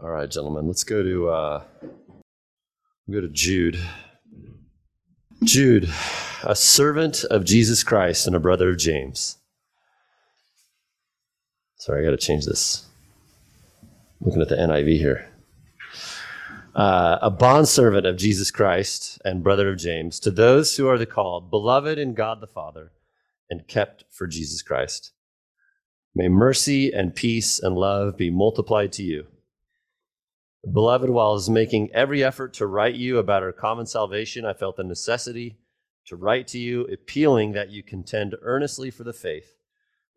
All right, gentlemen, let's go to uh, go to Jude. Jude, a servant of Jesus Christ and a brother of James. Sorry, I got to change this. Looking at the NIV here. Uh, a bondservant of Jesus Christ and brother of James, to those who are the called, beloved in God the Father, and kept for Jesus Christ. May mercy and peace and love be multiplied to you. Beloved, while I was making every effort to write you about our common salvation, I felt the necessity to write to you, appealing that you contend earnestly for the faith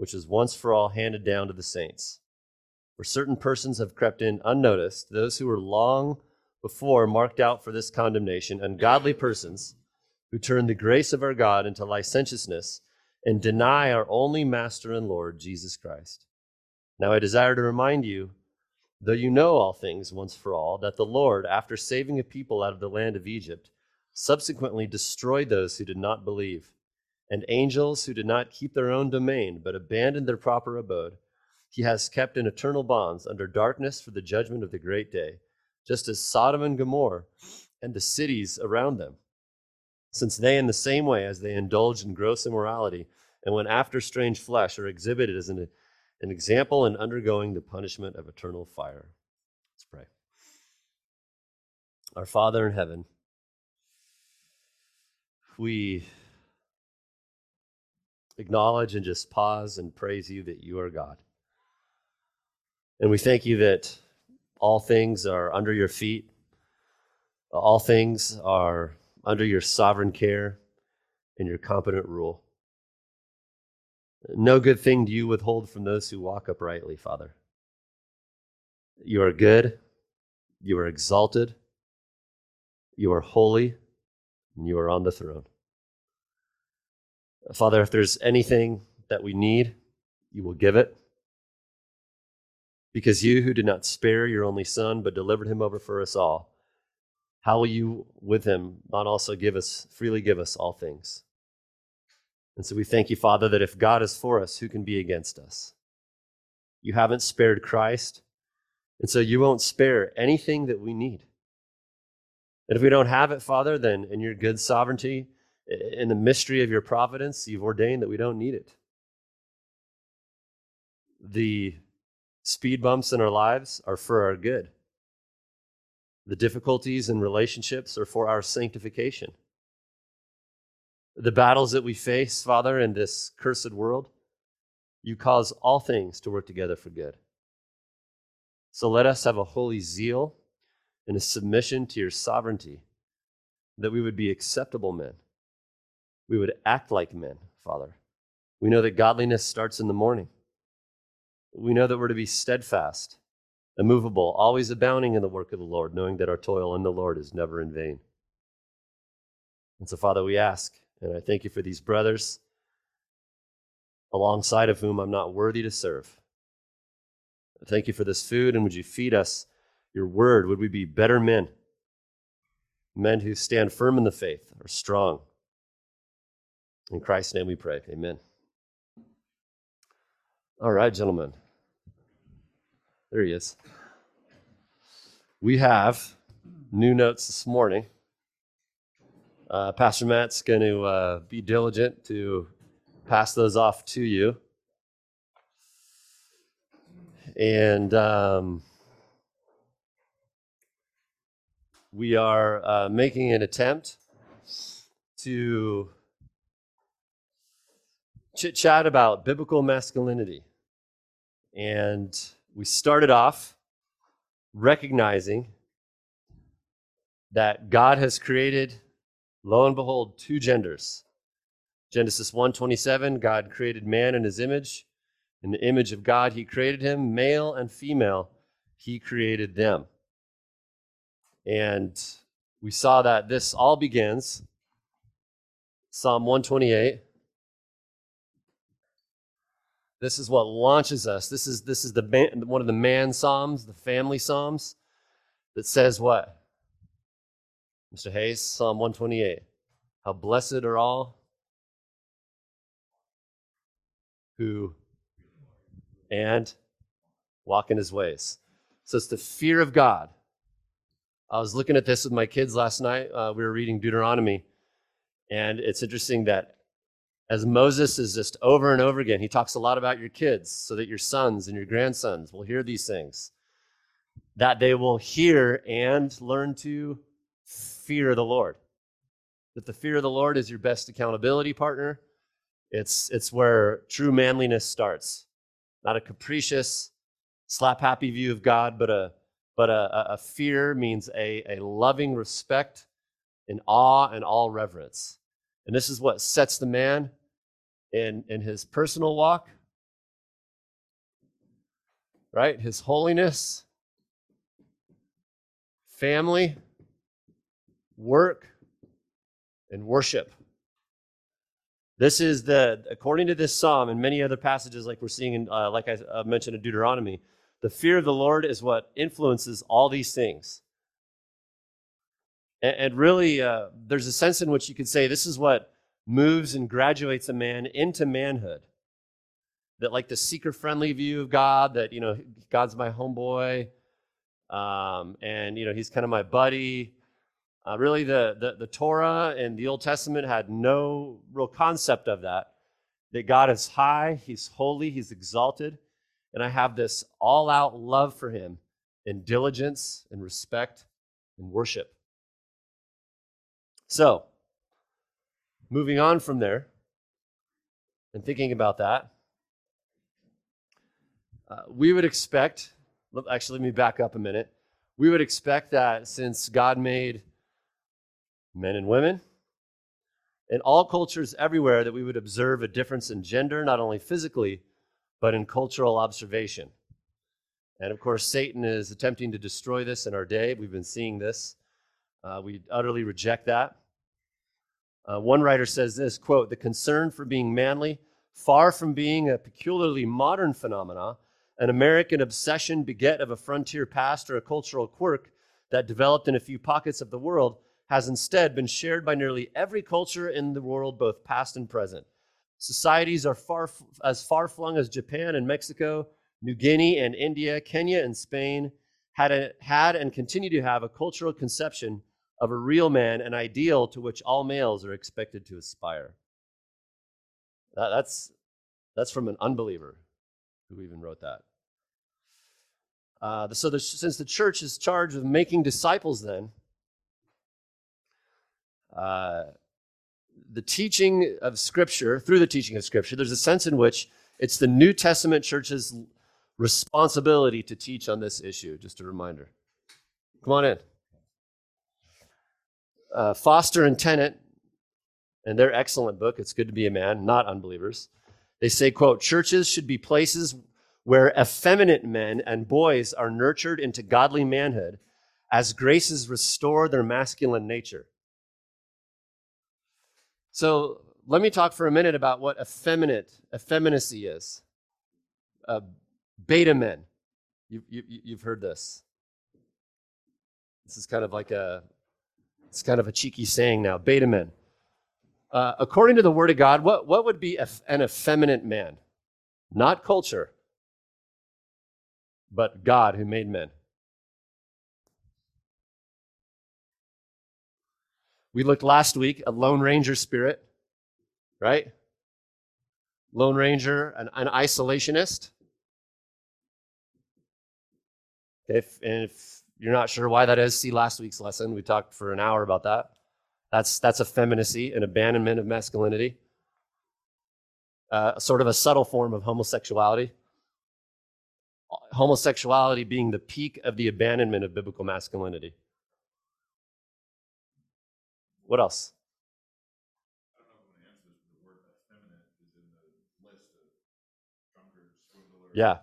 which is once for all handed down to the saints. For certain persons have crept in unnoticed, those who were long before marked out for this condemnation, ungodly persons who turn the grace of our God into licentiousness and deny our only Master and Lord, Jesus Christ. Now I desire to remind you, though you know all things once for all, that the Lord, after saving a people out of the land of Egypt, subsequently destroyed those who did not believe. And angels who did not keep their own domain, but abandoned their proper abode, he has kept in eternal bonds under darkness for the judgment of the great day, just as Sodom and Gomorrah and the cities around them since they, in the same way as they indulged in gross immorality and went after strange flesh, are exhibited as an, an example in undergoing the punishment of eternal fire. Let's pray. Our Father in heaven, we acknowledge and just pause and praise you that you are God. And we thank you that all things are under your feet, all things are under your sovereign care and your competent rule. No good thing do you withhold from those who walk uprightly, Father. You are good, you are exalted, you are holy, and you are on the throne. Father, if there's anything that we need, you will give it. Because you, who did not spare your only Son, but delivered him over for us all, how will you with him not also give us freely give us all things and so we thank you father that if god is for us who can be against us? You haven't spared christ and so you won't spare anything that we need. And if we don't have it father then in your good sovereignty in the mystery of your providence you've ordained that we don't need it. The speed bumps in our lives are for our good. The difficulties in relationships are for our sanctification. The battles that we face, Father, in this cursed world, you cause all things to work together for good. So let us have a holy zeal and a submission to your sovereignty, that we would be acceptable men. We would act like men, Father. We know that godliness starts in the morning. We know that we're to be steadfast immovable, always abounding in the work of the Lord, knowing that our toil in the Lord is never in vain. And so, Father, we ask, and I thank you for these brothers, alongside of whom I'm not worthy to serve. Thank you for this food, and would you feed us your word? Would we be better men? Men who stand firm in the faith, are strong. In Christ's name we pray. Amen. All right, gentlemen. There he is. We have new notes this morning. Uh, Pastor Matt's going to uh, be diligent to pass those off to you. And um, we are uh, making an attempt to chit chat about biblical masculinity. And we started off recognizing that God has created, lo and behold, two genders. Genesis 1:27, God created man in his image. In the image of God he created him, male and female, he created them. And we saw that this all begins Psalm 128 this is what launches us. This is, this is the one of the man psalms, the family psalms, that says what? Mr. Hayes, Psalm 128. How blessed are all who and walk in his ways. So it's the fear of God. I was looking at this with my kids last night. Uh, we were reading Deuteronomy, and it's interesting that as Moses is just over and over again, he talks a lot about your kids so that your sons and your grandsons will hear these things, that they will hear and learn to fear of the Lord. That the fear of the Lord is your best accountability partner. It's, it's where true manliness starts. Not a capricious, slap happy view of God, but a, but a, a fear means a, a loving respect in awe and all reverence. And this is what sets the man in, in his personal walk, right? His holiness, family, work, and worship. This is the, according to this psalm and many other passages, like we're seeing, in, uh, like I uh, mentioned in Deuteronomy, the fear of the Lord is what influences all these things. And, and really, uh, there's a sense in which you could say this is what moves and graduates a man into manhood. That, like the seeker friendly view of God, that, you know, God's my homeboy, um, and, you know, he's kind of my buddy. Uh, really, the, the, the Torah and the Old Testament had no real concept of that. That God is high, He's holy, He's exalted, and I have this all out love for Him in diligence and respect and worship. So, moving on from there and thinking about that, uh, we would expect, actually, let me back up a minute. We would expect that since God made men and women, in all cultures everywhere, that we would observe a difference in gender, not only physically, but in cultural observation. And of course, Satan is attempting to destroy this in our day. We've been seeing this. Uh, we utterly reject that. Uh, one writer says this quote, the concern for being manly, far from being a peculiarly modern phenomena, an American obsession beget of a frontier past or a cultural quirk that developed in a few pockets of the world, has instead been shared by nearly every culture in the world, both past and present. Societies are far, as far flung as Japan and Mexico, New Guinea and India, Kenya and Spain had, a, had and continue to have a cultural conception of a real man, an ideal to which all males are expected to aspire. That, that's, that's from an unbeliever who even wrote that. Uh, so, the, since the church is charged with making disciples, then, uh, the teaching of Scripture, through the teaching of Scripture, there's a sense in which it's the New Testament church's responsibility to teach on this issue. Just a reminder. Come on in. Uh, Foster and Tennant, and their excellent book, It's Good to Be a Man, not unbelievers. They say, quote, churches should be places where effeminate men and boys are nurtured into godly manhood as graces restore their masculine nature. So let me talk for a minute about what effeminate, effeminacy is. Uh, beta men. You, you, you've heard this. This is kind of like a, it's kind of a cheeky saying now. Beta men. Uh, according to the Word of God, what, what would be an effeminate man? Not culture, but God who made men. We looked last week at Lone Ranger spirit, right? Lone Ranger, an, an isolationist. If, if you're not sure why that is, see last week's lesson. We talked for an hour about that. That's, that's effeminacy, an abandonment of masculinity, uh, sort of a subtle form of homosexuality. Homosexuality being the peak of the abandonment of biblical masculinity. What else? Yeah.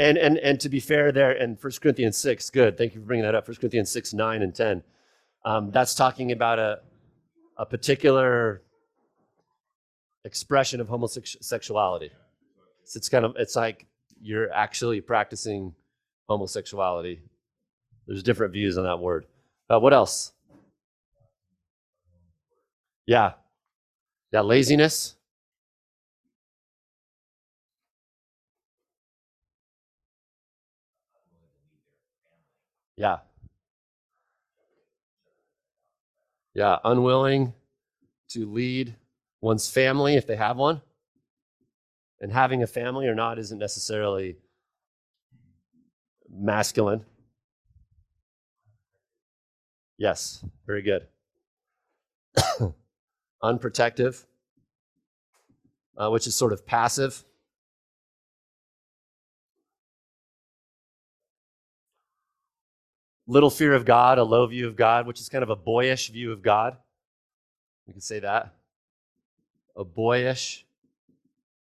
And, and, and to be fair, there in 1 Corinthians 6, good. Thank you for bringing that up. 1 Corinthians 6, 9, and 10. Um, that's talking about a, a particular expression of homosexuality. So it's kind of, it's like you're actually practicing homosexuality. There's different views on that word. Uh, what else? Yeah. Yeah, laziness. Yeah. Yeah, unwilling to lead one's family if they have one. And having a family or not isn't necessarily masculine. Yes, very good. Unprotective, uh, which is sort of passive. Little fear of God, a low view of God, which is kind of a boyish view of God. We can say that. A boyish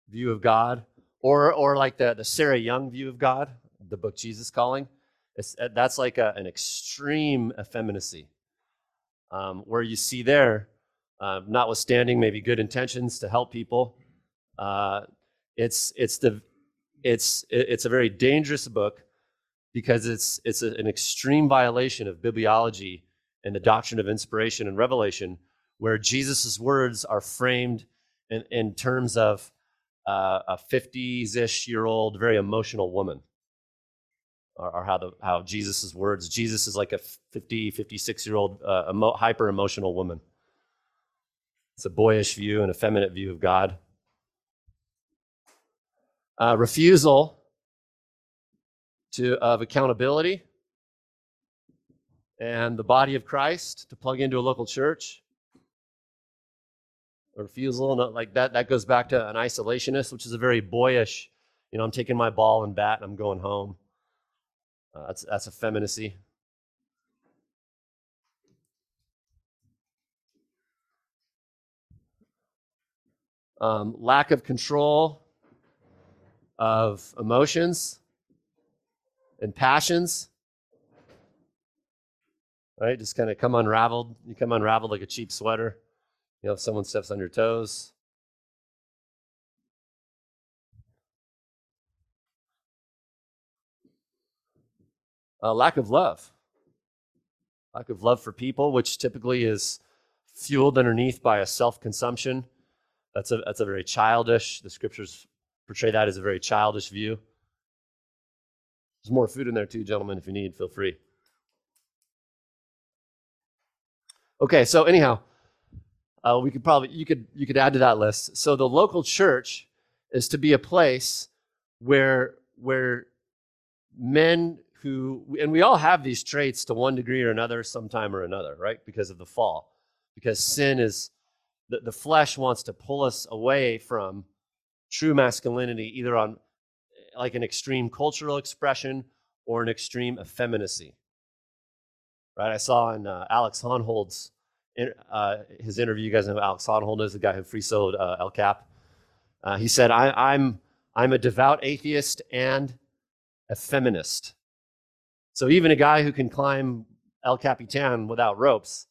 view of God. Or, or like the, the Sarah Young view of God, the book Jesus Calling. It's, that's like a, an extreme effeminacy, um, where you see there, uh, notwithstanding maybe good intentions to help people, uh, it's it's the it's it's a very dangerous book because it's it's a, an extreme violation of bibliology and the doctrine of inspiration and revelation, where Jesus' words are framed in, in terms of uh, a 50s-ish year old, very emotional woman or, or how how Jesus' words. Jesus is like a 50, 56 year old uh, emo, hyper emotional woman. It's a boyish view and effeminate view of God. Uh, refusal to of accountability and the body of Christ to plug into a local church. A refusal, not like that. That goes back to an isolationist, which is a very boyish. You know, I'm taking my ball and bat and I'm going home. Uh, that's that's effeminacy. Um, lack of control of emotions and passions. Right? Just kind of come unraveled. You come unraveled like a cheap sweater. You know, if someone steps on your toes. Uh, lack of love. Lack of love for people, which typically is fueled underneath by a self consumption. That's a, that's a very childish, the scriptures portray that as a very childish view. There's more food in there too, gentlemen. If you need, feel free. Okay, so anyhow, uh, we could probably you could you could add to that list. So the local church is to be a place where where men who and we all have these traits to one degree or another, sometime or another, right? Because of the fall, because sin is the, the flesh wants to pull us away from true masculinity, either on like an extreme cultural expression or an extreme effeminacy. Right? I saw in uh, Alex Honnold's uh, his interview. You guys know Alex Honnold is the guy who free soloed uh, El Cap. Uh, he said, I, "I'm I'm a devout atheist and a feminist." So even a guy who can climb El Capitan without ropes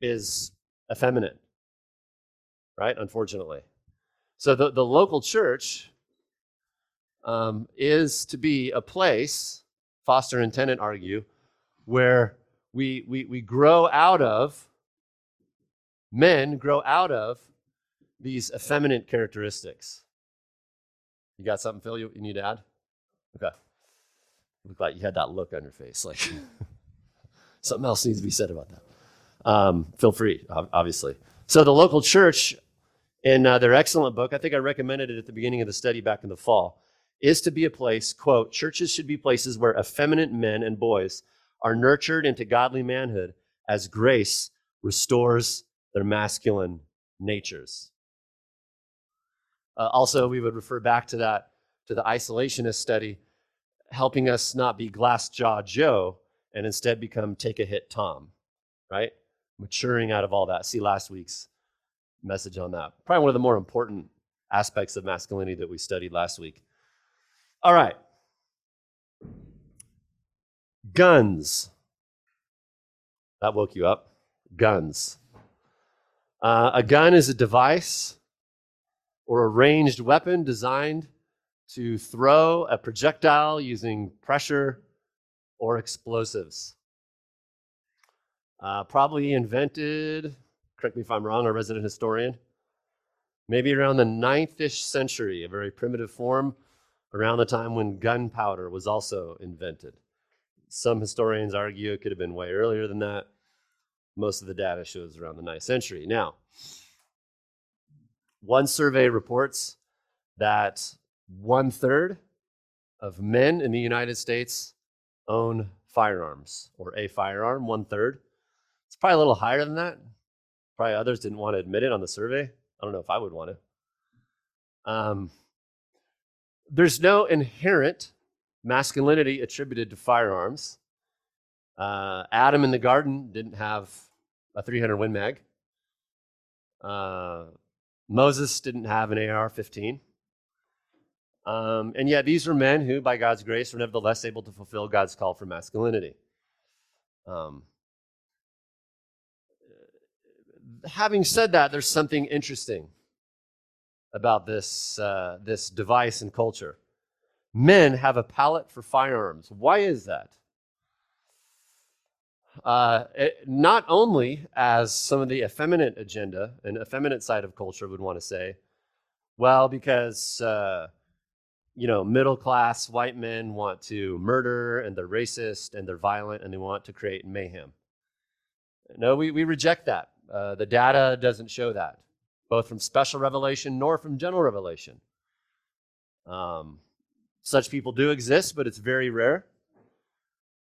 is effeminate, right? Unfortunately. So the, the local church um, is to be a place, Foster and Tennant argue, where we, we, we grow out of, men grow out of these effeminate characteristics. You got something, Phil, you, you need to add? Okay. Look like you had that look on your face. Like something else needs to be said about that. Um, feel free, obviously. So the local church, in uh, their excellent book, I think I recommended it at the beginning of the study back in the fall is to be a place, quote, churches should be places where effeminate men and boys are nurtured into godly manhood as grace restores their masculine natures. Uh, also, we would refer back to that, to the isolationist study, helping us not be glass jaw Joe and instead become take a hit Tom, right? Maturing out of all that. See last week's message on that. Probably one of the more important aspects of masculinity that we studied last week. All right. Guns. That woke you up. Guns. Uh, a gun is a device or a ranged weapon designed to throw a projectile using pressure or explosives. Uh, probably invented, correct me if I'm wrong, a resident historian, maybe around the 9th ish century, a very primitive form around the time when gunpowder was also invented. Some historians argue it could have been way earlier than that. Most of the data shows around the 9th century. Now, one survey reports that one third of men in the United States own firearms or a firearm, one third. It's probably a little higher than that. Probably others didn't want to admit it on the survey. I don't know if I would want to. Um, there's no inherent masculinity attributed to firearms. Uh, Adam in the garden didn't have a 300 Win Mag. Uh, Moses didn't have an AR 15. Um, and yet, these were men who, by God's grace, were nevertheless able to fulfill God's call for masculinity. Um, having said that, there's something interesting about this, uh, this device and culture. Men have a palate for firearms. Why is that? Uh, it, not only as some of the effeminate agenda and effeminate side of culture would want to say, well, because uh, you know, middle class white men want to murder and they're racist and they're violent and they want to create mayhem. No, we, we reject that. Uh, the data doesn't show that, both from special revelation nor from general revelation. Um, such people do exist, but it's very rare.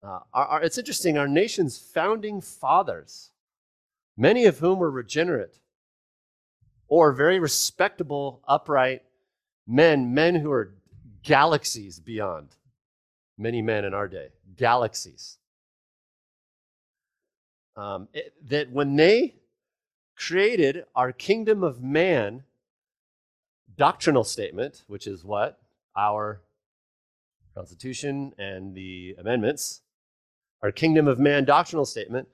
Uh, our, our, it's interesting, our nation's founding fathers, many of whom were regenerate or very respectable, upright men, men who are galaxies beyond many men in our day, galaxies. Um, it, that when they created our kingdom of man doctrinal statement, which is what? Our Constitution and the amendments, our kingdom of man doctrinal statement,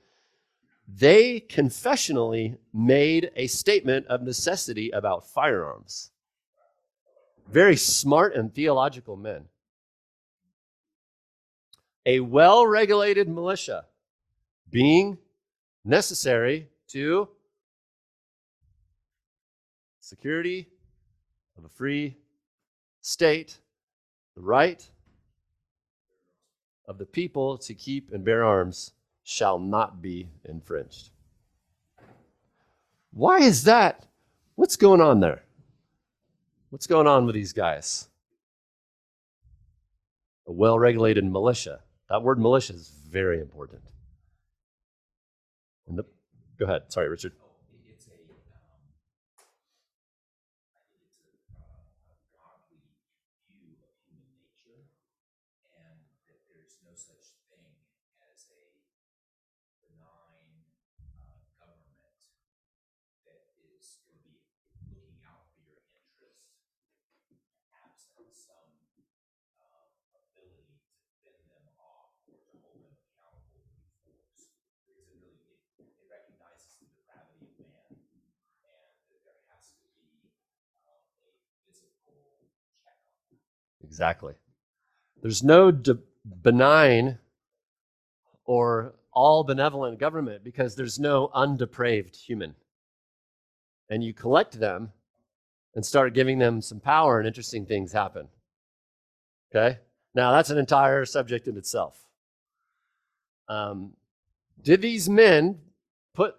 they confessionally made a statement of necessity about firearms very smart and theological men. A well regulated militia being necessary to security of a free state, the right of the people to keep and bear arms shall not be infringed. Why is that? What's going on there? What's going on with these guys? A well regulated militia. That word militia is very important. The, go ahead. Sorry, Richard. Exactly. There's no de- benign or all benevolent government because there's no undepraved human. And you collect them and start giving them some power, and interesting things happen. Okay? Now, that's an entire subject in itself. Um, did these men put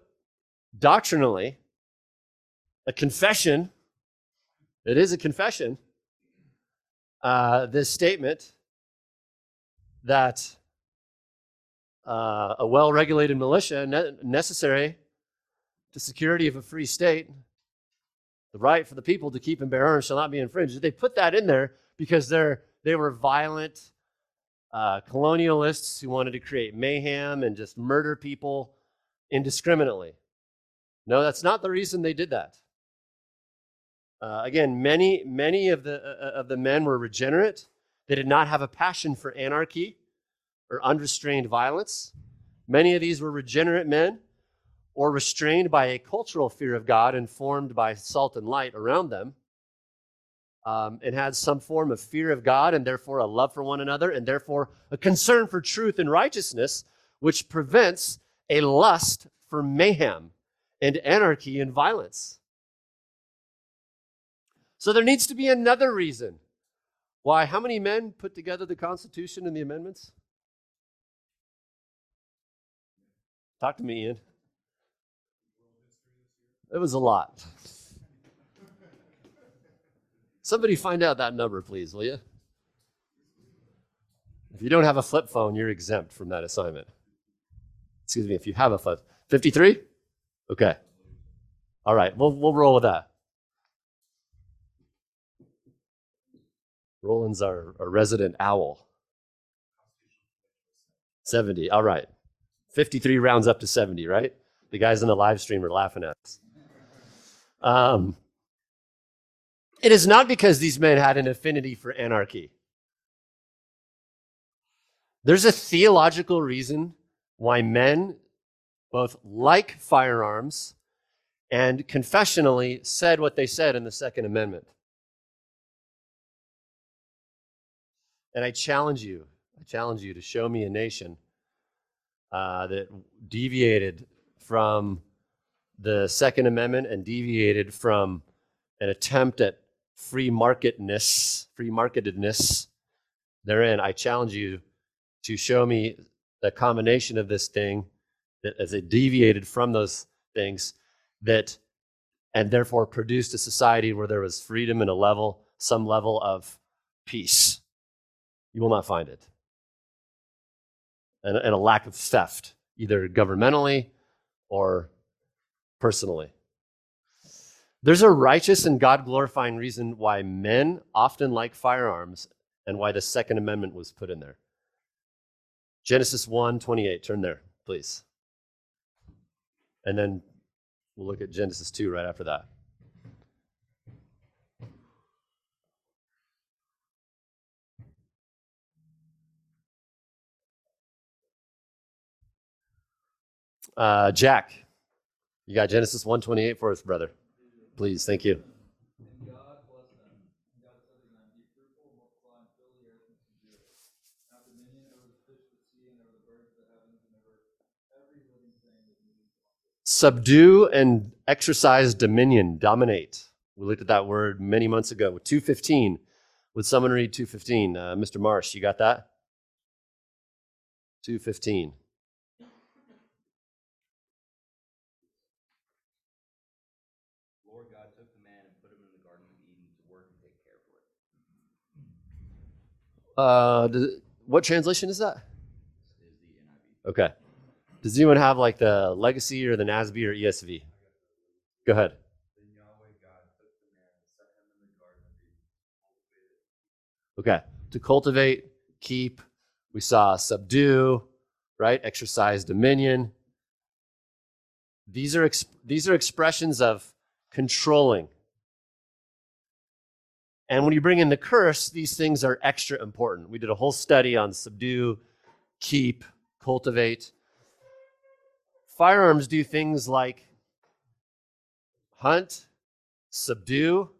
doctrinally a confession? It is a confession uh, this statement that uh, a well regulated militia ne- necessary to the security of a free state, the right for the people to keep and bear arms shall not be infringed. They put that in there because they're, they were violent uh, colonialists who wanted to create mayhem and just murder people indiscriminately. No, that's not the reason they did that. Uh, again, many, many of the, uh, uh, of the men were regenerate. They did not have a passion for anarchy or unrestrained violence. Many of these were regenerate men or restrained by a cultural fear of God informed by salt and light around them, um, and had some form of fear of God and therefore a love for one another and therefore a concern for truth and righteousness, which prevents a lust for mayhem and anarchy and violence. So there needs to be another reason why. How many men put together the Constitution and the amendments? Talk to me, Ian. It was a lot. Somebody find out that number, please, will you? If you don't have a flip phone, you're exempt from that assignment. Excuse me, if you have a flip. 53? Okay. All right, we'll, we'll roll with that. Roland's our, our resident owl. 70. All right. 53 rounds up to 70, right? The guys in the live stream are laughing at us. Um, it is not because these men had an affinity for anarchy. There's a theological reason why men both like firearms and confessionally said what they said in the Second Amendment. And I challenge you, I challenge you to show me a nation uh, that deviated from the Second Amendment and deviated from an attempt at free marketness, free marketedness therein. I challenge you to show me the combination of this thing that as it deviated from those things that and therefore produced a society where there was freedom and a level some level of peace you will not find it. And, and a lack of theft either governmentally or personally. There's a righteous and god glorifying reason why men often like firearms and why the second amendment was put in there. Genesis 1 28 turn there please. And then we'll look at Genesis 2 right after that. Uh, Jack, you got Genesis 128 for us, brother. Please, thank you. subdue and exercise dominion, dominate. We looked at that word many months ago with 215. Would someone read 215? Uh, Mr. Marsh, you got that? 215. Lord God took the man and put him in the Garden of Eden to work and take care Uh, what translation is that? Okay. Does anyone have like the legacy or the NASB or ESV? Go ahead. Okay. To cultivate, keep. We saw subdue, right? Exercise dominion. These are exp- these are expressions of controlling. And when you bring in the curse, these things are extra important. We did a whole study on subdue, keep, cultivate. Firearms do things like hunt, subdue,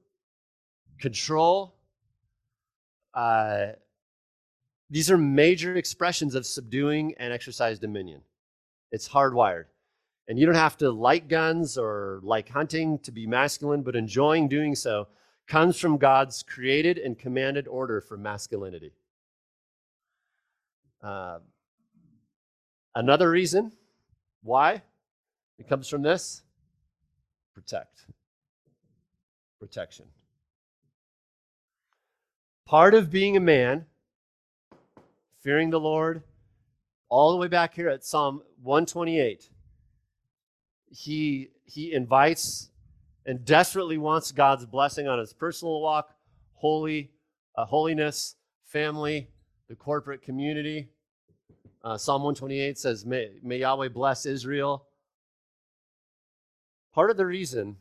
control. Uh, these are major expressions of subduing and exercise dominion. It's hardwired. And you don't have to like guns or like hunting to be masculine, but enjoying doing so comes from God's created and commanded order for masculinity. Uh, another reason why? It comes from this protect. Protection. Part of being a man, fearing the Lord, all the way back here at Psalm 128, he, he invites and desperately wants God's blessing on his personal walk, holy, uh, holiness, family, the corporate community. Uh, Psalm 128 says, may, may Yahweh bless Israel. Part of the reason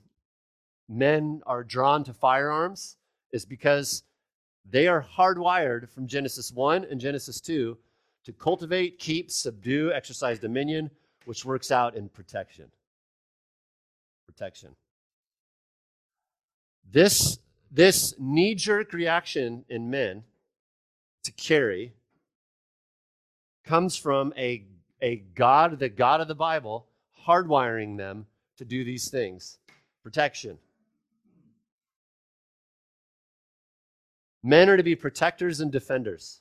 men are drawn to firearms is because they are hardwired from Genesis 1 and Genesis 2 to cultivate, keep, subdue, exercise dominion, which works out in protection. Protection. This, this knee jerk reaction in men to carry comes from a, a God, the God of the Bible, hardwiring them to do these things protection. Men are to be protectors and defenders.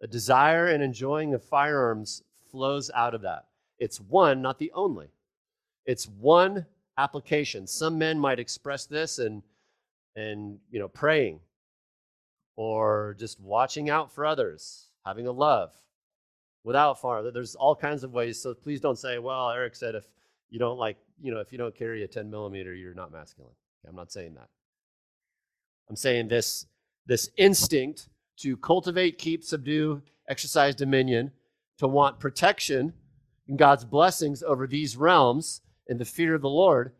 A desire and enjoying of firearms flows out of that. It's one, not the only. It's one application. Some men might express this and and you know praying or just watching out for others, having a love without far. There's all kinds of ways. So please don't say, well, Eric said if you don't like, you know, if you don't carry a 10 millimeter, you're not masculine. I'm not saying that. I'm saying this this instinct to cultivate, keep, subdue, exercise dominion, to want protection and God's blessings over these realms and the fear of the Lord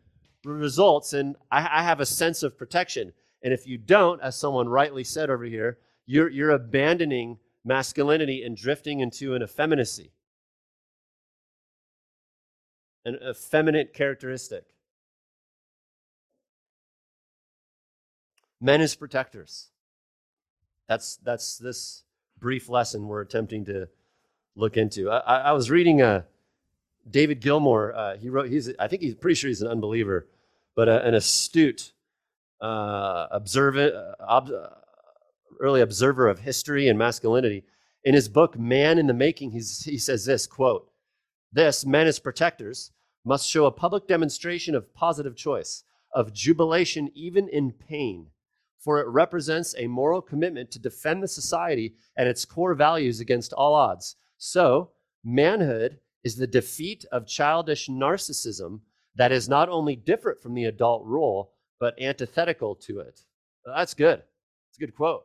results in I, I have a sense of protection. And if you don't, as someone rightly said over here, you're, you're abandoning masculinity and drifting into an effeminacy, an effeminate characteristic. Men as protectors. That's, that's this brief lesson we're attempting to look into. I, I was reading a, David Gilmore, Uh, he wrote, he's, I think he's pretty sure he's an unbeliever, but a, an astute, uh, observant, uh, ob, uh, early observer of history and masculinity. In his book, Man in the Making, he says this quote, This, men as protectors, must show a public demonstration of positive choice, of jubilation even in pain, for it represents a moral commitment to defend the society and its core values against all odds. So, manhood is the defeat of childish narcissism that is not only different from the adult role, but antithetical to it. That's good. It's a good quote.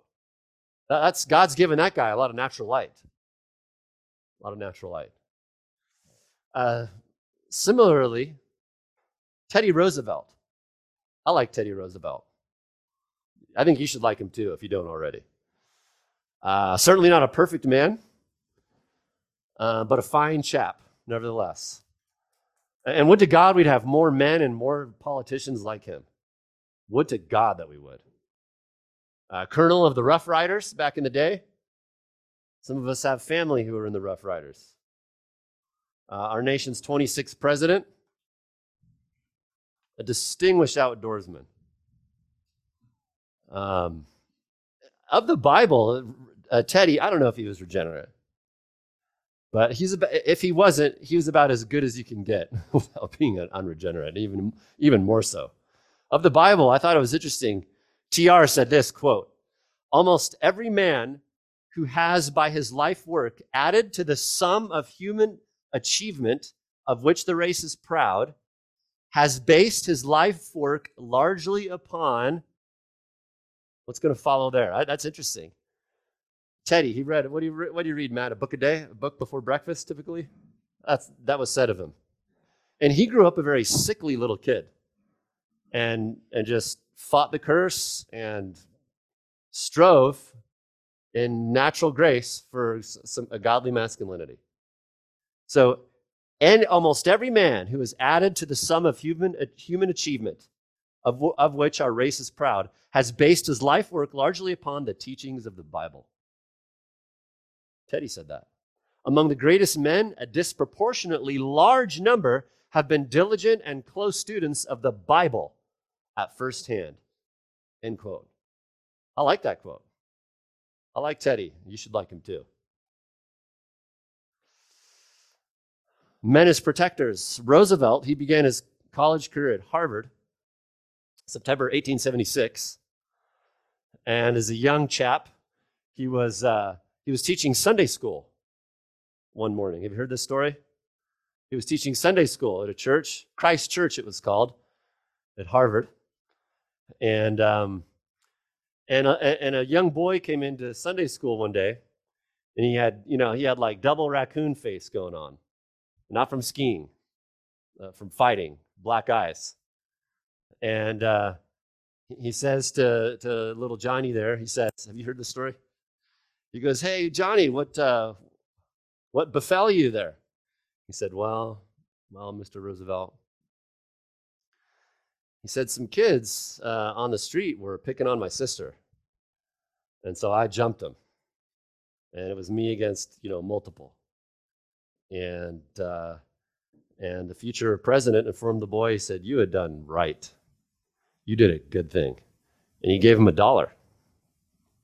That's God's given that guy a lot of natural light. A lot of natural light. Uh, similarly, Teddy Roosevelt. I like Teddy Roosevelt. I think you should like him too if you don't already. Uh, certainly not a perfect man, uh, but a fine chap, nevertheless. And would to God we'd have more men and more politicians like him. Would to God that we would uh, colonel of the Rough Riders back in the day. Some of us have family who are in the Rough Riders. Uh, our nation's 26th president, a distinguished outdoorsman. Um, of the Bible, uh, Teddy, I don't know if he was regenerate, but he's about, if he wasn't, he was about as good as you can get without being unregenerate, even even more so. Of the Bible, I thought it was interesting TR said this quote, almost every man who has by his life work added to the sum of human achievement of which the race is proud has based his life work largely upon what's going to follow there. That's interesting. Teddy, he read, what do you, what do you read, Matt? A book a day? A book before breakfast, typically? That's, that was said of him. And he grew up a very sickly little kid and, and just fought the curse and strove in natural grace for some, a godly masculinity. So, and almost every man who is added to the sum of human, uh, human achievement, of, of which our race is proud, has based his life work largely upon the teachings of the Bible. Teddy said that. Among the greatest men, a disproportionately large number have been diligent and close students of the Bible at first hand. End quote. I like that quote. I like Teddy. You should like him too. Men as protectors. Roosevelt, he began his college career at Harvard, September 1876. And as a young chap, he was, uh, he was teaching Sunday school one morning. Have you heard this story? He was teaching Sunday school at a church, Christ Church it was called, at Harvard. And um, and a, and a young boy came into Sunday school one day, and he had you know he had like double raccoon face going on, not from skiing, uh, from fighting, black eyes, and uh, he says to to little Johnny there, he says, "Have you heard the story?" He goes, "Hey Johnny, what uh, what befell you there?" He said, "Well, well, Mr. Roosevelt." He said some kids uh, on the street were picking on my sister. And so I jumped them. And it was me against, you know, multiple. And, uh, and the future president informed the boy, he said, You had done right. You did a good thing. And he gave him a dollar.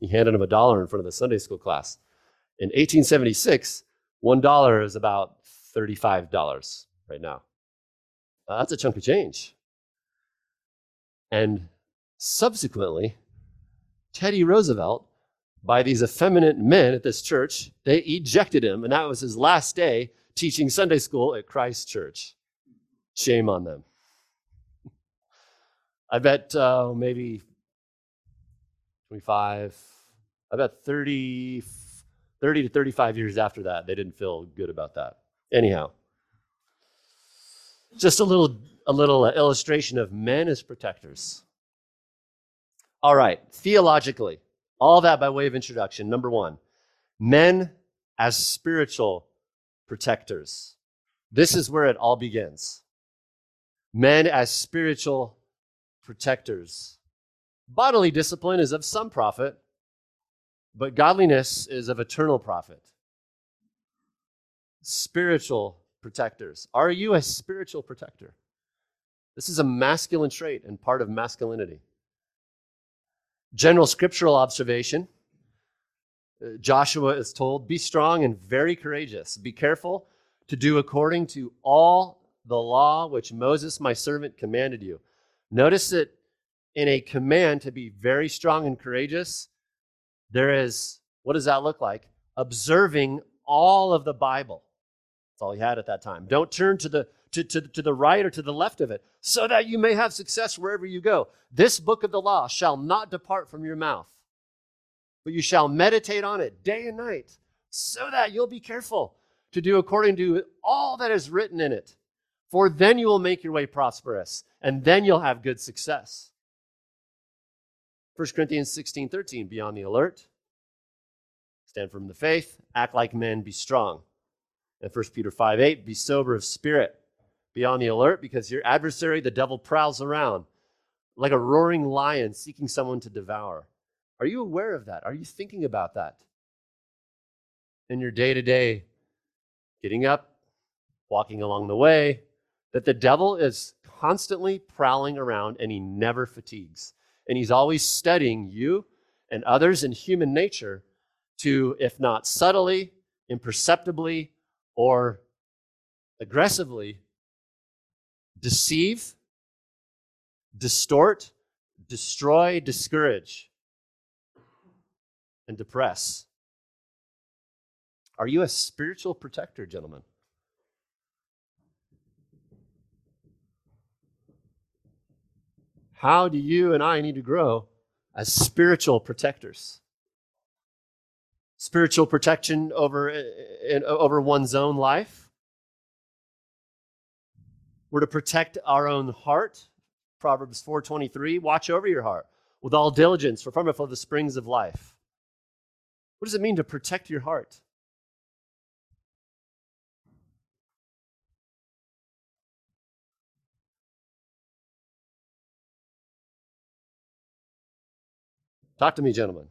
He handed him a dollar in front of the Sunday school class. In 1876, One dollar is about $35 right now. Uh, that's a chunk of change. And subsequently, Teddy Roosevelt, by these effeminate men at this church, they ejected him, and that was his last day teaching Sunday school at Christ Church. Shame on them. I bet uh, maybe 25, Bet 30, 30 to 35 years after that, they didn't feel good about that. Anyhow, just a little, a little uh, illustration of men as protectors. All right, theologically, all that by way of introduction. Number one, men as spiritual protectors. This is where it all begins. Men as spiritual protectors. Bodily discipline is of some profit, but godliness is of eternal profit. Spiritual protectors. Are you a spiritual protector? This is a masculine trait and part of masculinity. General scriptural observation uh, Joshua is told, Be strong and very courageous. Be careful to do according to all the law which Moses, my servant, commanded you. Notice that in a command to be very strong and courageous, there is, what does that look like? Observing all of the Bible. That's all he had at that time. Don't turn to the to, to, to the right or to the left of it, so that you may have success wherever you go. This book of the law shall not depart from your mouth, but you shall meditate on it day and night, so that you'll be careful to do according to all that is written in it. For then you will make your way prosperous, and then you'll have good success. 1 Corinthians 16 13, be on the alert, stand firm in the faith, act like men, be strong. And 1 Peter 5 8, be sober of spirit. Be on the alert because your adversary, the devil, prowls around like a roaring lion seeking someone to devour. Are you aware of that? Are you thinking about that? In your day to day, getting up, walking along the way, that the devil is constantly prowling around and he never fatigues. And he's always studying you and others in human nature to, if not subtly, imperceptibly, or aggressively, deceive, distort, destroy, discourage, and depress. Are you a spiritual protector, gentlemen? How do you and I need to grow as spiritual protectors? Spiritual protection over, uh, uh, in, uh, over one's own life. We're to protect our own heart. Proverbs 4:23, watch over your heart with all diligence, for from it flow the springs of life. What does it mean to protect your heart? Talk to me, gentlemen.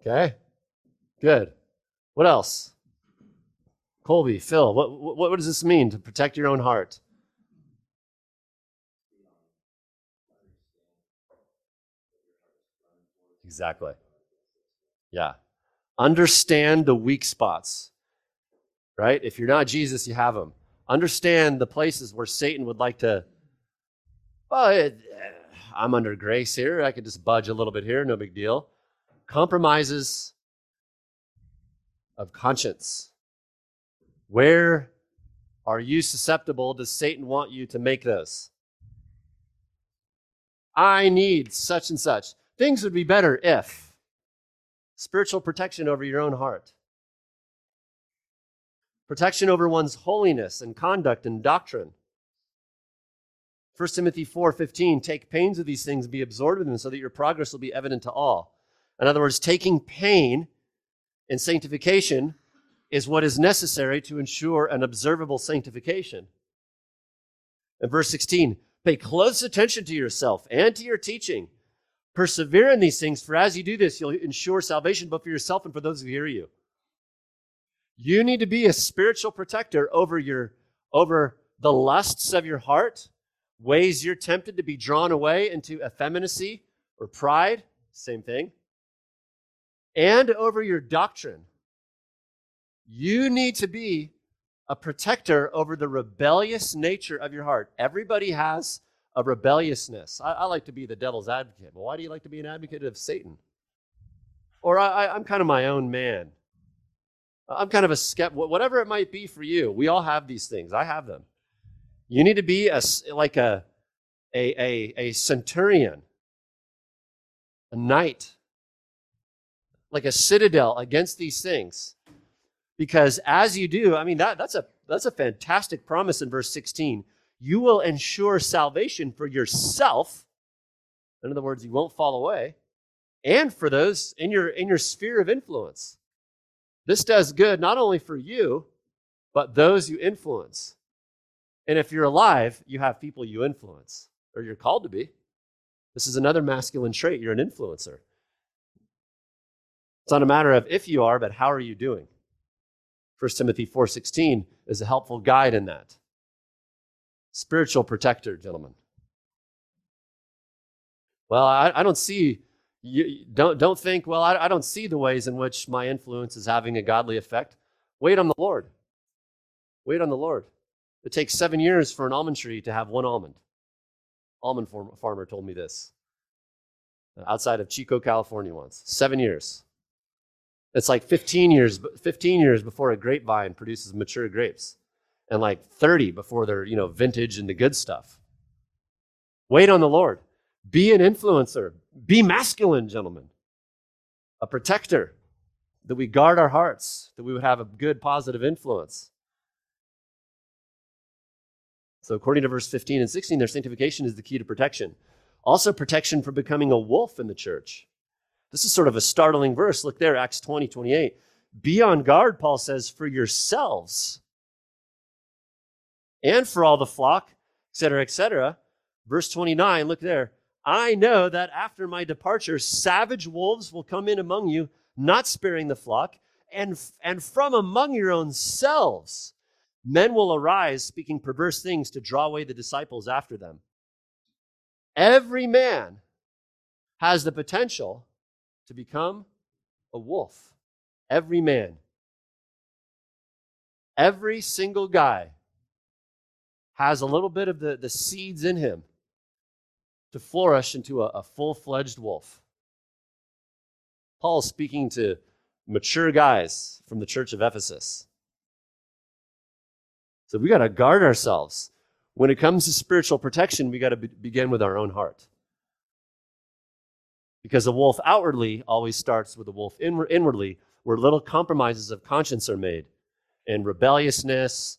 Okay, good. What else? Colby, Phil, what, what, what does this mean to protect your own heart? Exactly. Yeah. Understand the weak spots, right? If you're not Jesus, you have them. Understand the places where Satan would like to, well, it, eh, I'm under grace here. I could just budge a little bit here, no big deal. Compromises of conscience. Where are you susceptible? Does Satan want you to make those? I need such and such. Things would be better if spiritual protection over your own heart, protection over one's holiness and conduct and doctrine. 1 Timothy 4:15 take pains with these things be absorbed in them so that your progress will be evident to all. In other words, taking pain in sanctification is what is necessary to ensure an observable sanctification. In verse 16, pay close attention to yourself and to your teaching Persevere in these things, for as you do this, you'll ensure salvation both for yourself and for those who hear you. You need to be a spiritual protector over your over the lusts of your heart, ways you're tempted to be drawn away into effeminacy or pride, same thing, and over your doctrine. You need to be a protector over the rebellious nature of your heart. Everybody has a rebelliousness. I, I like to be the devil's advocate. Well, why do you like to be an advocate of Satan? Or I, I'm kind of my own man. I'm kind of a skeptic, whatever it might be for you. We all have these things. I have them. You need to be a, like a, a, a, a centurion, a knight, like a citadel against these things. Because as you do, I mean, that, that's, a, that's a fantastic promise in verse 16. You will ensure salvation for yourself. In other words, you won't fall away, and for those in your, in your sphere of influence. This does good not only for you, but those you influence. And if you're alive, you have people you influence, or you're called to be. This is another masculine trait. You're an influencer. It's not a matter of if you are, but how are you doing? 1 Timothy 4:16 is a helpful guide in that. Spiritual protector, gentlemen. Well, I, I don't see you don't, don't think, well, I, I don't see the ways in which my influence is having a godly effect. Wait on the Lord. Wait on the Lord. It takes seven years for an almond tree to have one almond. Almond farmer told me this uh, outside of Chico, California once. Seven years. It's like 15 years, 15 years before a grapevine produces mature grapes, and like 30 before they're, you know, vintage and the good stuff. Wait on the Lord. Be an influencer. Be masculine, gentlemen. A protector, that we guard our hearts, that we would have a good positive influence. So, according to verse 15 and 16, their sanctification is the key to protection. Also, protection from becoming a wolf in the church. This is sort of a startling verse. Look there, Acts 20, 28. Be on guard, Paul says, for yourselves and for all the flock, etc., etc. Verse 29, look there. I know that after my departure, savage wolves will come in among you, not sparing the flock, and, and from among your own selves, men will arise speaking perverse things to draw away the disciples after them. Every man has the potential to become a wolf. Every man. Every single guy has a little bit of the, the seeds in him to flourish into a, a full fledged wolf. Paul is speaking to mature guys from the church of Ephesus. So we got to guard ourselves. When it comes to spiritual protection, we got to be- begin with our own heart. Because a wolf outwardly always starts with a wolf inwardly, where little compromises of conscience are made and rebelliousness,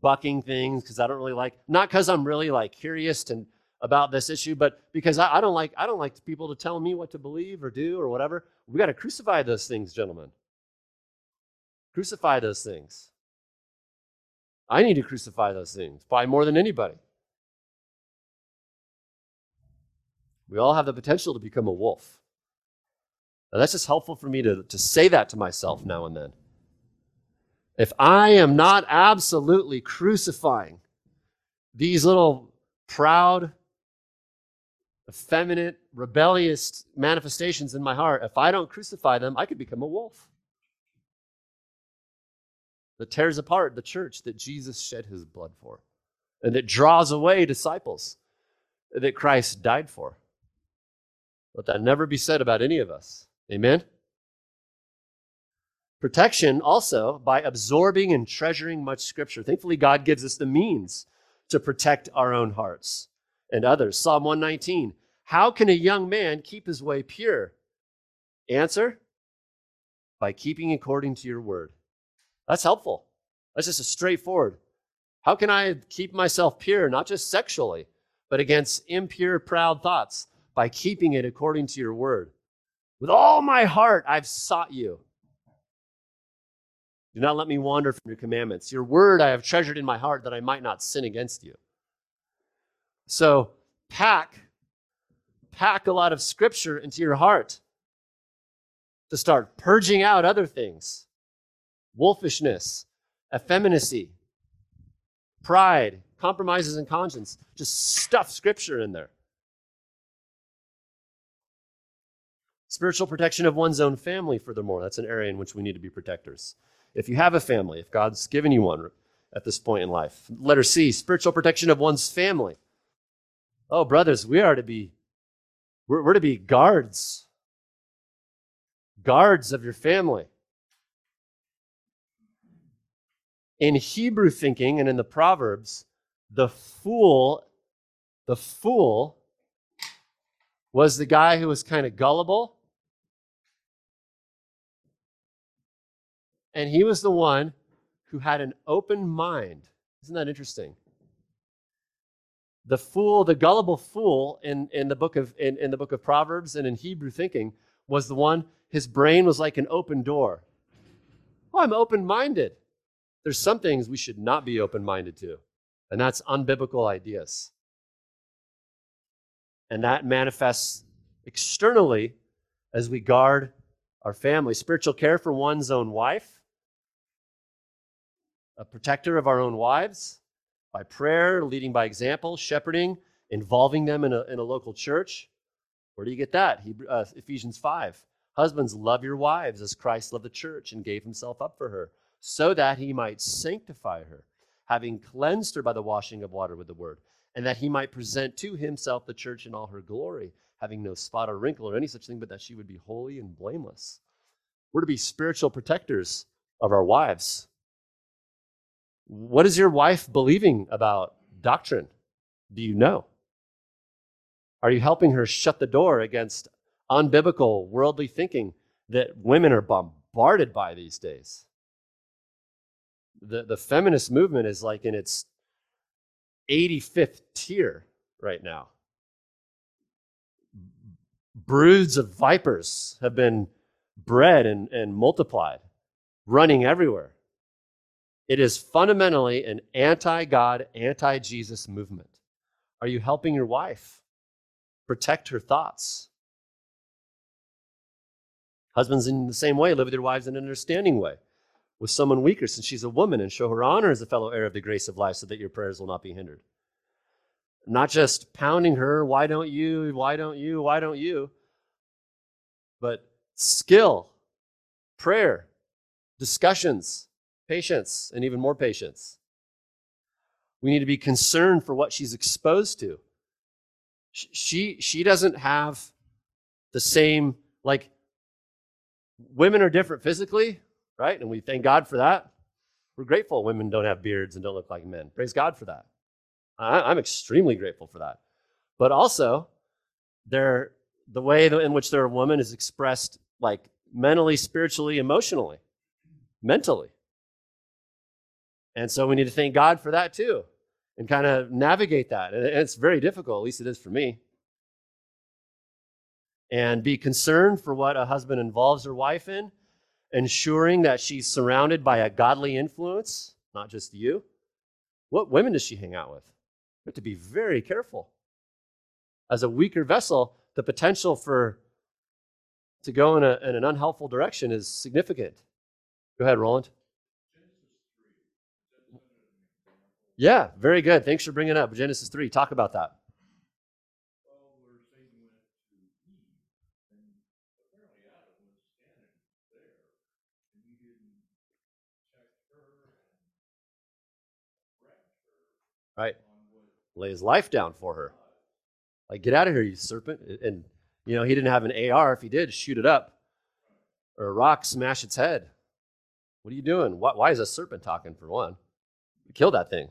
bucking things, because I don't really like, not because I'm really like curious and about this issue, but because I, I, don't like I don't like people to tell me what to believe or do or whatever. We got to crucify those things, gentlemen. Crucify those things. I need to crucify those things, probably more than anybody. We all have the potential to become a wolf. Now, that's just helpful for me to, to say that to myself now and then. If I am not absolutely crucifying these little proud, effeminate, rebellious manifestations in my heart, if I don't crucify them, I could become a wolf that tears apart the church that Jesus shed his blood for and that draws away disciples that Christ died for. Let that never be said about any of us. Amen? Protection also by absorbing and treasuring much scripture. Thankfully, God gives us the means to protect our own hearts and others. Psalm 119 How can a young man keep his way pure? Answer by keeping according to your word. That's helpful. That's just a straightforward. How can I keep myself pure, not just sexually, but against impure, proud thoughts? By keeping it according to your word. With all my heart, I've sought you. Do not let me wander from your commandments. Your word I have treasured in my heart that I might not sin against you. So pack, pack a lot of scripture into your heart to start purging out other things wolfishness, effeminacy, pride, compromises in conscience. Just stuff scripture in there. Spiritual protection of one's own family, furthermore, that's an area in which we need to be protectors. If you have a family, if God's given you one at this point in life. Letter C, spiritual protection of one's family. Oh, brothers, we are to be, we're, we're to be guards, guards of your family. In Hebrew thinking and in the Proverbs, the fool, the fool was the guy who was kind of gullible. And he was the one who had an open mind. Isn't that interesting? The fool, the gullible fool in, in, the book of, in, in the book of Proverbs and in Hebrew thinking was the one, his brain was like an open door. Oh, I'm open minded. There's some things we should not be open minded to and that's unbiblical ideas. And that manifests externally as we guard our family. Spiritual care for one's own wife, a protector of our own wives by prayer, leading by example, shepherding, involving them in a, in a local church. Where do you get that? Hebrew, uh, Ephesians 5. Husbands, love your wives as Christ loved the church and gave himself up for her, so that he might sanctify her having cleansed her by the washing of water with the word, and that he might present to himself the church in all her glory, having no spot or wrinkle or any such thing, but that she would be holy and blameless. We're to be spiritual protectors of our wives. What is your wife believing about doctrine? Do you know? Are you helping her shut the door against unbiblical, worldly thinking that women are bombarded by these days? the, the feminist movement is like in its 85th tier right now. Broods of vipers have been bred and, and multiplied, running everywhere. It is fundamentally an anti God, anti Jesus movement. Are you helping your wife protect her thoughts? Husbands, in the same way, live with your wives in an understanding way with someone weaker since she's a woman and show her honor as a fellow heir of the grace of life so that your prayers will not be hindered. Not just pounding her, why don't you, why don't you, why don't you, but skill, prayer, discussions, patience, and even more patience. We need to be concerned for what she's exposed to. She, she doesn't have the same, like, women are different physically, right? And we thank God for that. We're grateful women don't have beards and don't look like men. Praise God for that. I, am extremely grateful for that. But also, they're, the way in which they're a woman is expressed like mentally, spiritually, emotionally, mentally. And so we need to thank God for that too and kind of navigate that. And it's very difficult, at least it is for me. And be concerned for what a husband involves her wife in ensuring that she's surrounded by a godly influence, not just you. What women does she hang out with? We have to be very careful. As a weaker vessel, the potential for to go in, a, in an unhelpful direction is significant. Go ahead, Roland. Yeah, very good. Thanks for bringing up Genesis 3. Talk about that. right? Lay his life down for her. Like, get out of here, you serpent. And, you know, he didn't have an AR. If he did, shoot it up. Or a rock, smash its head. What are you doing? Why, why is a serpent talking, for one? Kill that thing.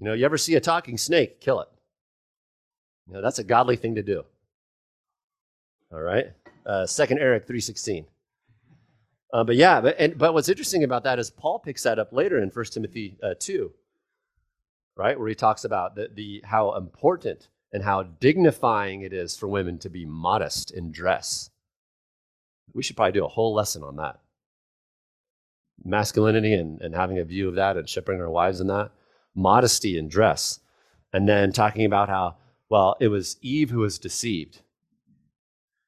You know, you ever see a talking snake, kill it. You know, that's a godly thing to do. All right? Uh, Second Eric 3.16. Uh, but yeah, but, and, but what's interesting about that is Paul picks that up later in 1 Timothy uh, 2 right? Where he talks about the, the how important and how dignifying it is for women to be modest in dress. We should probably do a whole lesson on that. Masculinity and, and having a view of that and shepherding our wives in that. Modesty in dress. And then talking about how, well, it was Eve who was deceived.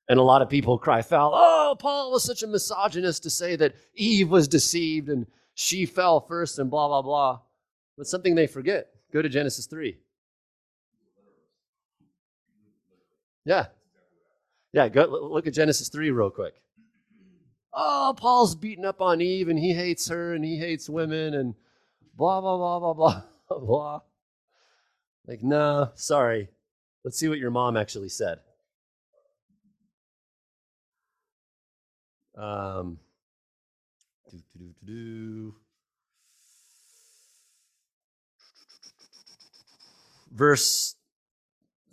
And a lot of people cry foul. Oh, Paul was such a misogynist to say that Eve was deceived and she fell first and blah, blah, blah. But something they forget. Go to Genesis 3. Yeah. Yeah, go look at Genesis 3 real quick. Oh, Paul's beating up on Eve and he hates her and he hates women and blah, blah, blah, blah, blah, blah. Like, no, sorry. Let's see what your mom actually said. Um. Verse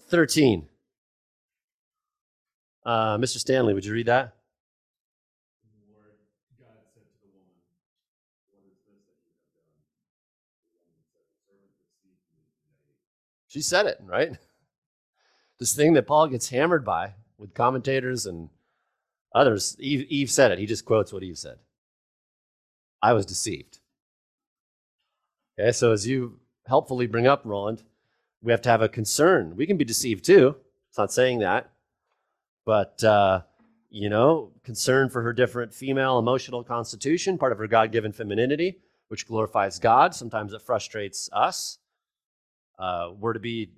13. Uh, Mr. Stanley, would you read that? She said it, right? This thing that Paul gets hammered by with commentators and others, Eve, Eve said it. He just quotes what Eve said. I was deceived. Okay, so as you helpfully bring up, Roland, we have to have a concern. We can be deceived too. It's not saying that. But, uh, you know, concern for her different female emotional constitution, part of her God given femininity, which glorifies God. Sometimes it frustrates us. Uh, we're to be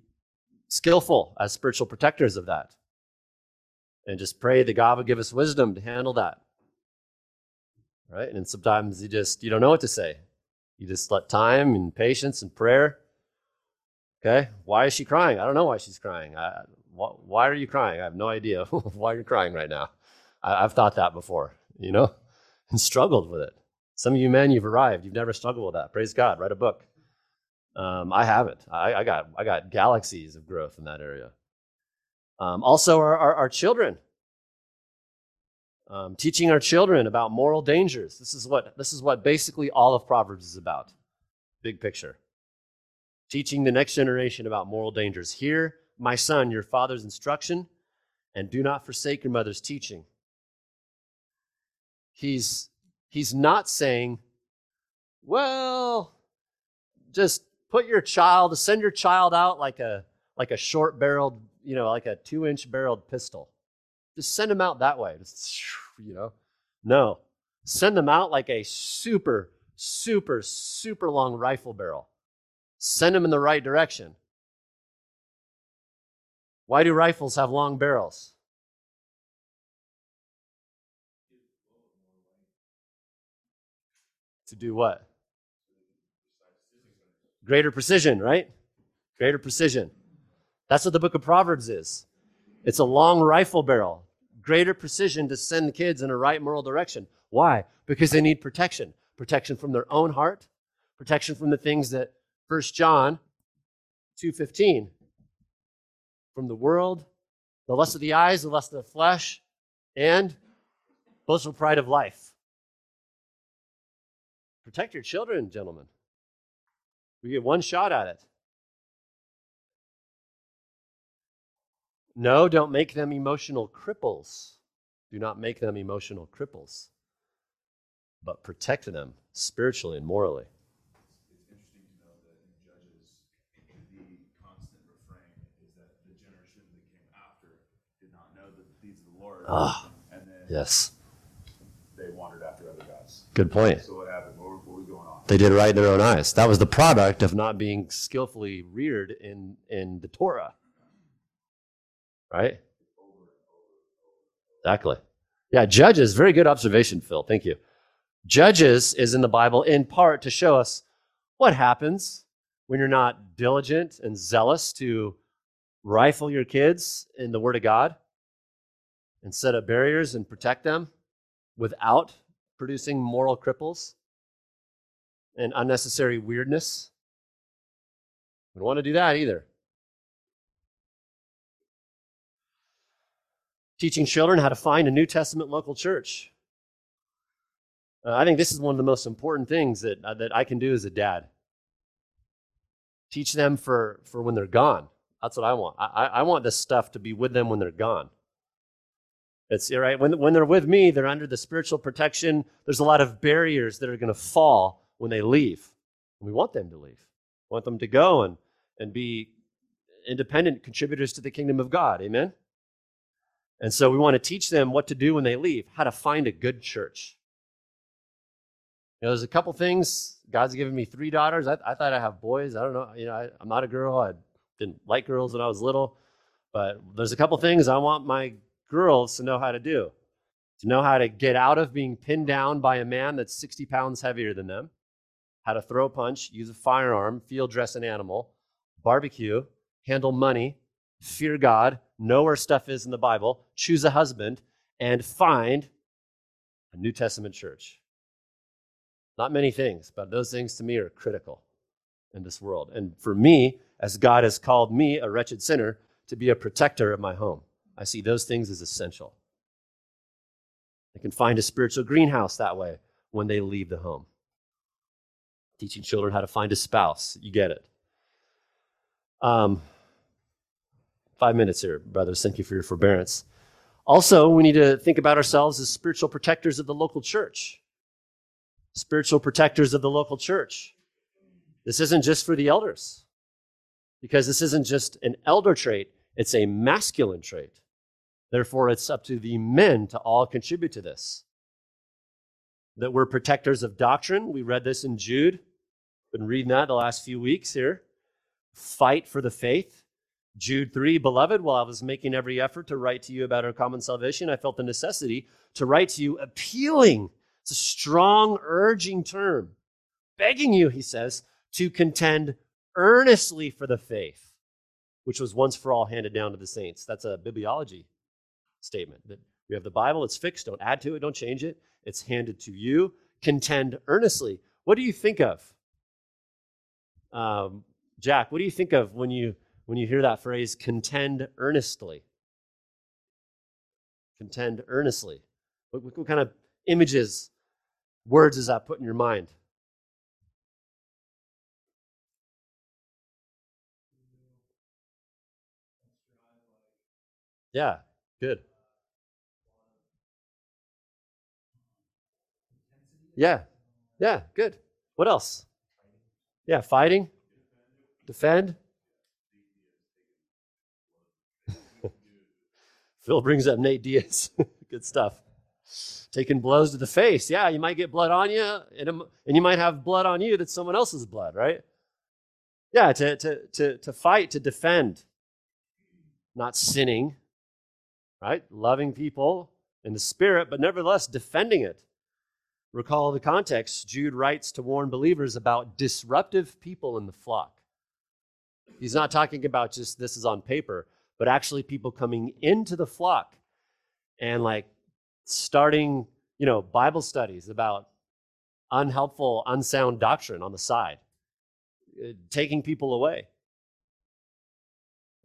skillful as spiritual protectors of that. And just pray that God would give us wisdom to handle that. Right? And sometimes you just you don't know what to say. You just let time and patience and prayer. Okay? Why is she crying? I don't know why she's crying. I, why are you crying? I have no idea why you're crying right now. I, have thought that before, you know, and struggled with it. Some of you men, you've arrived. You've never struggled with that. Praise God. Write a book. Um, I haven't. I, I, got I got galaxies of growth in that area. Um, also, our, our, our children. Um, teaching our children about moral dangers. This is what this is what basically all of Proverbs is about. Big picture. Teaching the next generation about moral dangers. Hear, my son, your father's instruction, and do not forsake your mother's teaching. He's he's not saying, well, just put your child, send your child out like a like a short barreled, you know, like a two inch barreled pistol. Just send them out that way. Just, you know, no, send them out like a super, super, super long rifle barrel. Send them in the right direction. Why do rifles have long barrels? To do what? Greater precision, right? Greater precision. That's what the book of Proverbs is. It's a long rifle barrel, greater precision to send the kids in a right moral direction. Why? Because they need protection protection from their own heart, protection from the things that 1 John 2:15 from the world, the lust of the eyes, the lust of the flesh, and boastful pride of life. Protect your children, gentlemen. We get one shot at it. No, don't make them emotional cripples. Do not make them emotional cripples, but protect them spiritually and morally. It's interesting to know that in Judges, the constant refrain is that the generation that came after did not know the deeds of the Lord. Ah, and then yes. they wandered after other gods. Good point. So what happened? What, were- what was going on? They did right in their own eyes. That was the product of not being skillfully reared in, in the Torah. Right? Exactly. Yeah, Judges, very good observation, Phil. Thank you. Judges is in the Bible in part to show us what happens when you're not diligent and zealous to rifle your kids in the Word of God and set up barriers and protect them without producing moral cripples and unnecessary weirdness. We don't want to do that either. Teaching children how to find a New Testament local church. Uh, I think this is one of the most important things that, uh, that I can do as a dad. Teach them for, for when they're gone. That's what I want. I, I want this stuff to be with them when they're gone. It's right when, when they're with me, they're under the spiritual protection. There's a lot of barriers that are going to fall when they leave. We want them to leave. We want them to go and, and be independent contributors to the kingdom of God. Amen? And so we want to teach them what to do when they leave, how to find a good church. You know, there's a couple things. God's given me three daughters. I, I thought I have boys. I don't know. You know, I, I'm not a girl. I didn't like girls when I was little. But there's a couple things I want my girls to know how to do to know how to get out of being pinned down by a man that's 60 pounds heavier than them, how to throw a punch, use a firearm, field dress an animal, barbecue, handle money, fear God, know where stuff is in the Bible, choose a husband, and find a New Testament church. Not many things, but those things to me are critical in this world. And for me, as God has called me, a wretched sinner, to be a protector of my home, I see those things as essential. They can find a spiritual greenhouse that way when they leave the home. Teaching children how to find a spouse. You get it. Um, five minutes here, brothers. Thank you for your forbearance. Also, we need to think about ourselves as spiritual protectors of the local church. Spiritual protectors of the local church. This isn't just for the elders, because this isn't just an elder trait, it's a masculine trait. Therefore, it's up to the men to all contribute to this. That we're protectors of doctrine. We read this in Jude. Been reading that the last few weeks here. Fight for the faith. Jude 3, beloved, while I was making every effort to write to you about our common salvation, I felt the necessity to write to you appealing. It's a strong, urging term. Begging you, he says, to contend earnestly for the faith, which was once for all handed down to the saints. That's a bibliology statement that we have the Bible, it's fixed, don't add to it, don't change it. It's handed to you. Contend earnestly. What do you think of? Um, Jack, what do you think of when you when you hear that phrase contend earnestly? Contend earnestly. What, what, what kind of images, words does that put in your mind? Yeah, good. Yeah. Yeah, good. What else? Yeah, fighting, defend. Phil brings up Nate Diaz. good stuff. Taking blows to the face. Yeah, you might get blood on you, and, um, and you might have blood on you that's someone else's blood, right? Yeah, to, to, to, to fight, to defend, not sinning, right? Loving people in the spirit, but nevertheless defending it. Recall the context. Jude writes to warn believers about disruptive people in the flock. He's not talking about just this is on paper, but actually people coming into the flock and like starting, you know, Bible studies about unhelpful, unsound doctrine on the side, uh, taking people away.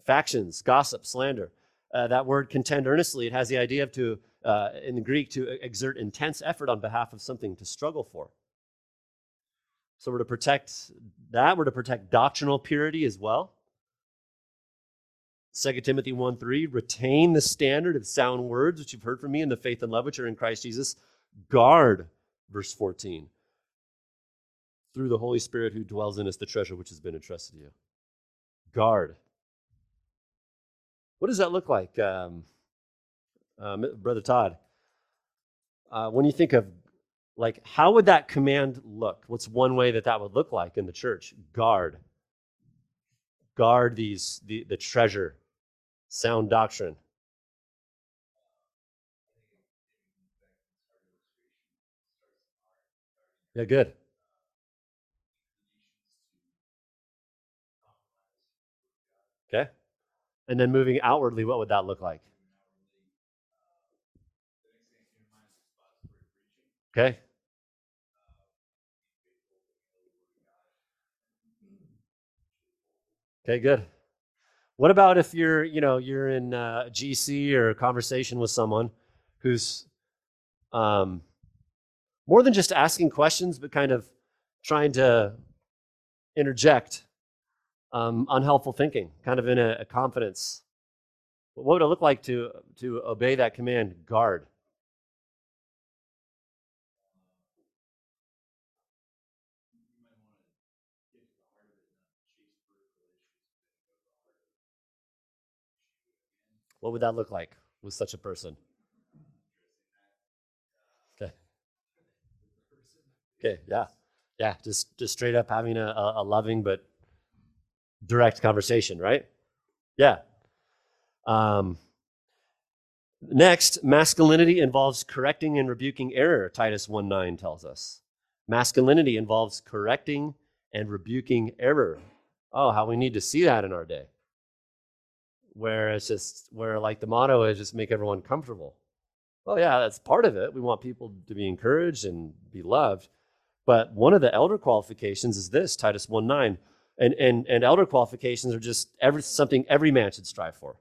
Factions, gossip, slander. Uh, that word contend earnestly, it has the idea of to uh, in the Greek to exert intense effort on behalf of something to struggle for. So we're to protect that. We're to protect doctrinal purity as well. 2 Timothy 1 3, retain the standard of sound words which you've heard from me in the faith and love which are in Christ Jesus. Guard, verse 14, through the Holy Spirit who dwells in us, the treasure which has been entrusted to you. Guard. What does that look like? Um, uh, Brother Todd, uh, when you think of like how would that command look? What's one way that that would look like in the church? Guard, guard these the, the treasure, sound doctrine. Yeah, good. Okay. And then moving outwardly, what would that look like? Okay? Okay, good. What about if you're, you know, you're in uh, a GC or a conversation with someone who's um, more than just asking questions, but kind of trying to interject um, unhelpful thinking, kind of in a, a confidence. What would it look like to to obey that command? Guard. What would that look like? with such a person? Okay. Okay, yeah. Yeah, just just straight up having a, a loving but direct conversation, right? Yeah. Um, next, masculinity involves correcting and rebuking error, Titus 1 9 tells us. Masculinity involves correcting and rebuking error. Oh, how we need to see that in our day. Where it's just, where like the motto is just make everyone comfortable. Well, yeah, that's part of it. We want people to be encouraged and be loved. But one of the elder qualifications is this Titus 1 9. And, and, and elder qualifications are just every, something every man should strive for.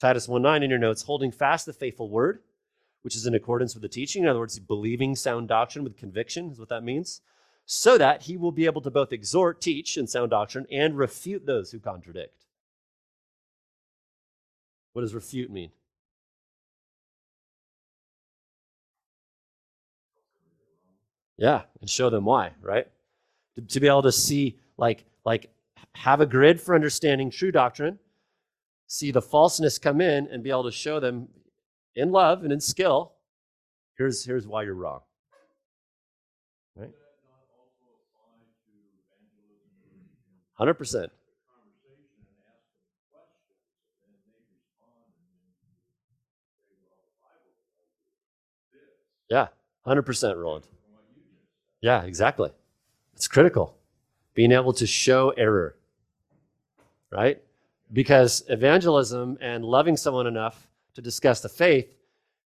Titus 1 9 in your notes, holding fast the faithful word, which is in accordance with the teaching. In other words, believing sound doctrine with conviction is what that means, so that he will be able to both exhort, teach in sound doctrine, and refute those who contradict. What does refute mean? Yeah, and show them why, right? To, to be able to see, like, like have a grid for understanding true doctrine, see the falseness come in, and be able to show them in love and in skill. Here's here's why you're wrong. Right? Hundred percent. Yeah, hundred percent, Roland. Yeah, exactly. It's critical. Being able to show error, right? Because evangelism and loving someone enough to discuss the faith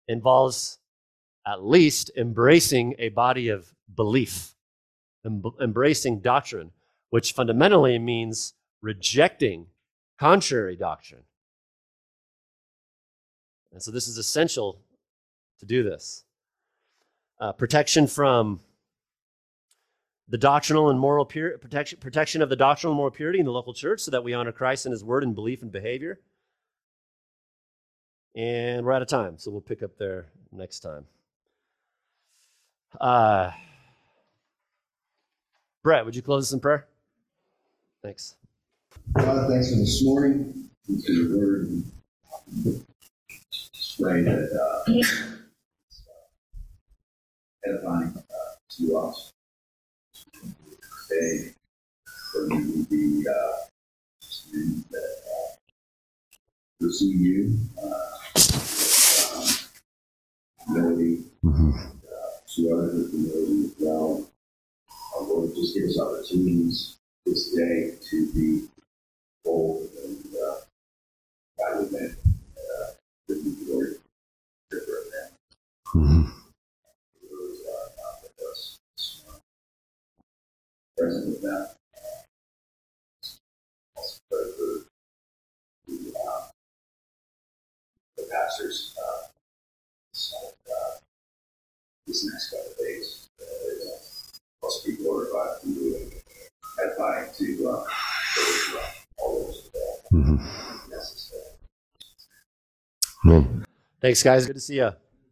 involves at least embracing a body of belief, em- embracing doctrine, which fundamentally means rejecting contrary doctrine. And so this is essential to do this. Uh, protection from the doctrinal and moral purity, protection, protection of the doctrinal and moral purity in the local church so that we honor Christ and his word and belief and behavior. And we're out of time, so we'll pick up there next time. Uh, Brett, would you close us in prayer? Thanks. God, thanks for this morning, and for your word. pray that uh, edifying uh, to us today, to be uh, just men that uh, receive you, uh, um, humility, uh, to others with humility as well. Uh, Lord, just give us opportunities this day to be bold and uh, guided men, uh, with the glory for them. Those uh, not with us this morning. Present with them. Uh, also for the, uh, the pastors uh, so, uh, this next couple of days. Uh, also be glorified through you and edifying to uh, those, uh, all those that are necessary. Thanks, guys. Good to see you.